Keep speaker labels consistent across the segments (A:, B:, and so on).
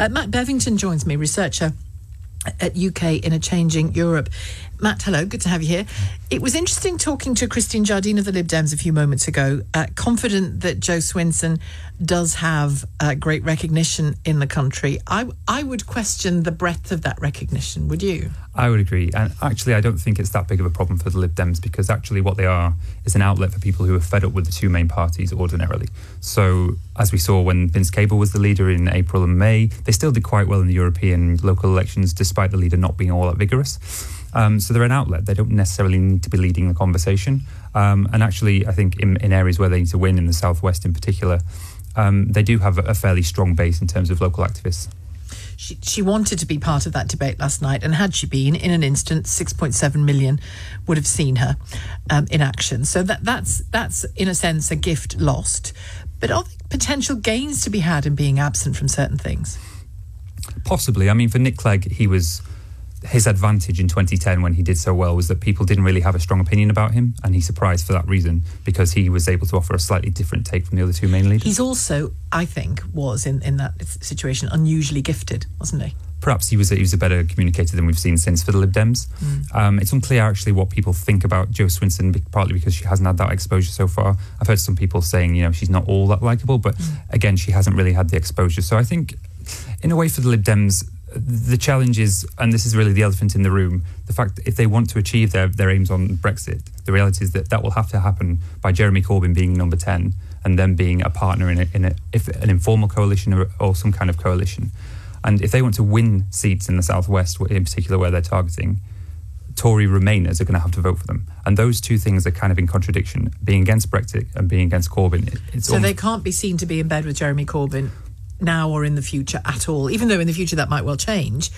A: Uh, Matt Bevington joins me, researcher at UK in a Changing Europe. Matt, hello, good to have you here. It was interesting talking to Christine Jardine of the Lib Dems a few moments ago, uh, confident that Jo Swinson does have uh, great recognition in the country. I, I would question the breadth of that recognition, would you?
B: I would agree. And actually, I don't think it's that big of a problem for the Lib Dems because actually, what they are is an outlet for people who are fed up with the two main parties ordinarily. So, as we saw when Vince Cable was the leader in April and May, they still did quite well in the European local elections despite the leader not being all that vigorous. Um, so they're an outlet. They don't necessarily need to be leading the conversation. Um, and actually, I think in, in, areas where they need to win, in the southwest in particular, um, they do have a, fairly strong base in terms of local activists.
A: She, she wanted to be part of that debate last night, and had she been, in an instant, 6.7 million would have seen her um, in action. So that that's that's in a sense a gift lost. But are there potential gains to be had in being absent from certain things?
B: Possibly. I mean, for Nick Clegg, he was his advantage in 2010 when he did so well was that people didn't really have a strong opinion about him, and he surprised for that reason because he was able to offer a slightly different take from the other two main leaders.
A: He's also, I think, was in, in that situation unusually gifted, wasn't he?
B: Perhaps he was a, he was a better communicator than we've seen since for the Lib Dems. Mm. Um, it's unclear actually what people think about Jo Swinson, partly because she hasn't had that exposure so far. I've heard some people saying, you know, she's not all that likable, but mm. again, she hasn't really had the exposure. So I think, in a way, for the Lib Dems, the challenge is, and this is really the elephant in the room, the fact that if they want to achieve their, their aims on Brexit, the reality is that that will have to happen by Jeremy Corbyn being number 10 and then being a partner in, a, in a, if an informal coalition or, or some kind of coalition. And if they want to win seats in the southwest, in particular where they're targeting, Tory Remainers are going to have to vote for them. And those two things are kind of in contradiction. Being against Brexit and being against Corbyn.
A: so they can't be seen to be in bed with Jeremy Corbyn now or in the future at all, even though in the future that might well change.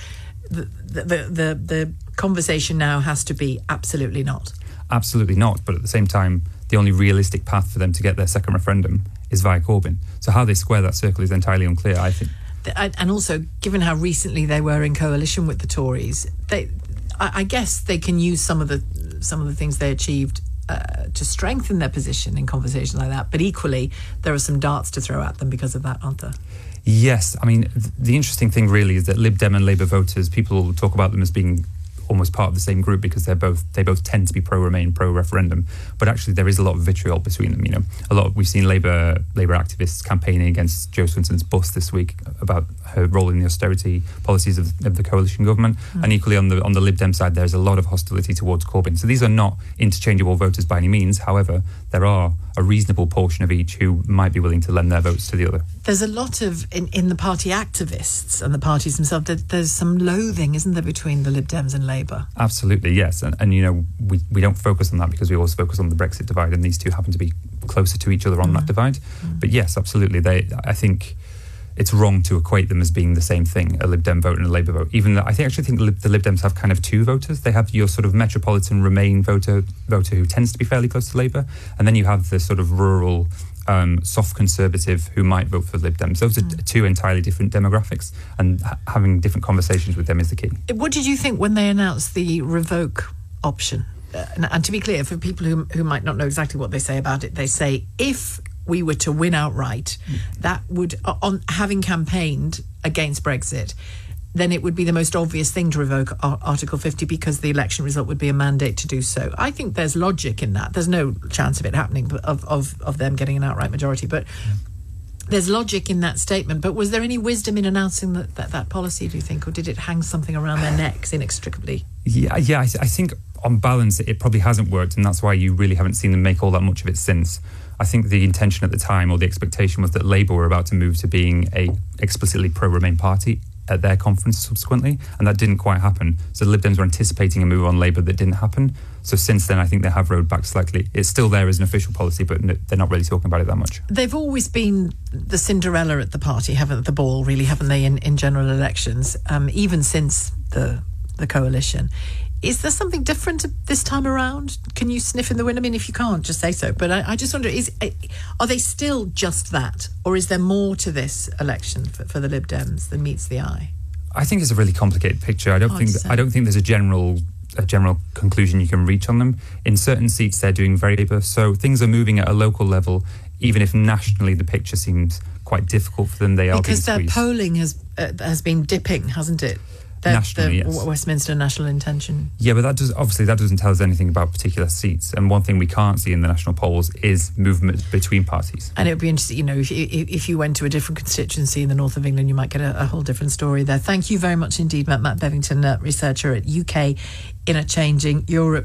A: The, the, the, the conversation now has to be absolutely not.
B: Absolutely not. But at the same time, the only realistic path for them to get their second referendum is via Corbyn. So how they square that circle is entirely unclear, I think.
A: And also, given how recently they were in coalition with the Tories, they, I guess, they can use some of the some of the things they achieved uh, to strengthen their position in conversations like that. But equally, there are some darts to throw at them because of that, aren't there?
B: Yes, I mean th- the interesting thing really is that Lib Dem and Labour voters, people talk about them as being almost part of the same group because they're both they both tend to be pro Remain, pro referendum. But actually, there is a lot of vitriol between them. You know, a lot. Of, we've seen Labour Labour activists campaigning against Jo Swinson's bus this week about her role in the austerity policies of, of the coalition government, mm. and equally on the on the Lib Dem side, there's a lot of hostility towards Corbyn. So these are not interchangeable voters by any means. However, there are a reasonable portion of each who might be willing to lend their votes to the other.
A: There's a lot of in, in the party activists and the parties themselves. there's some loathing, isn't there, between the Lib Dems and Labour?
B: Absolutely, yes. And, and you know, we, we don't focus on that because we always focus on the Brexit divide, and these two happen to be closer to each other on mm. that divide. Mm. But yes, absolutely. They, I think it's wrong to equate them as being the same thing, a Lib Dem vote and a Labour vote. Even though I think actually think the Lib, the Lib Dems have kind of two voters. They have your sort of metropolitan Remain voter voter who tends to be fairly close to Labour, and then you have the sort of rural um, soft conservative who might vote for Lib Dems. Those are mm. two entirely different demographics, and ha- having different conversations with them is the key.
A: What did you think when they announced the revoke option? Uh, and, and, to be clear, for people who, who might not know exactly what they say about it, they say if we were to win outright, that would, on having campaigned against Brexit, then it would be the most obvious thing to revoke Article 50 because the election result would be a mandate to do so. I think there's logic in that. There's no chance of it happening, of, of, of them getting an outright majority. But there's logic in that statement. But was there any wisdom in announcing that, that, that policy, do you think? Or did it hang something around their necks inextricably?
B: Yeah, yeah I, I think on balance, it probably hasn't worked. And that's why you really haven't seen them make all that much of it since. I think the intention at the time or the expectation was that Labour were about to move to being a explicitly pro-Remain party at their conference subsequently, and that didn't quite happen. So the Lib Dems were anticipating a move on Labour that didn't happen. So since then, I think they have rode back slightly. It's still there as an official policy, but they're not really talking about it that much.
A: They've always been the Cinderella at the party, haven't the ball really, haven't they, in, in general elections, um, even since the the coalition. Is there something different this time around? Can you sniff in the wind? I mean, if you can't, just say so. But I, I just wonder: is eh, are they still just that, or is there more to this election for, for the Lib Dems than meets the eye?
B: I think it's a really complicated picture. I don't Hard think I don't think there's a general a general conclusion you can reach on them. In certain seats, they're doing very labor, so things are moving at a local level, even if nationally the picture seems quite difficult for them. They are
A: because their
B: squeezed.
A: polling has uh, has been dipping, hasn't it? The,
B: Nationally,
A: the
B: yes.
A: Westminster national intention.
B: Yeah, but that does obviously that doesn't tell us anything about particular seats. And one thing we can't see in the national polls is movement between parties.
A: And it would be interesting, you know, if, if, if you went to a different constituency in the north of England, you might get a, a whole different story there. Thank you very much indeed, Matt, Matt Bevington, uh, researcher at UK in a Changing Europe.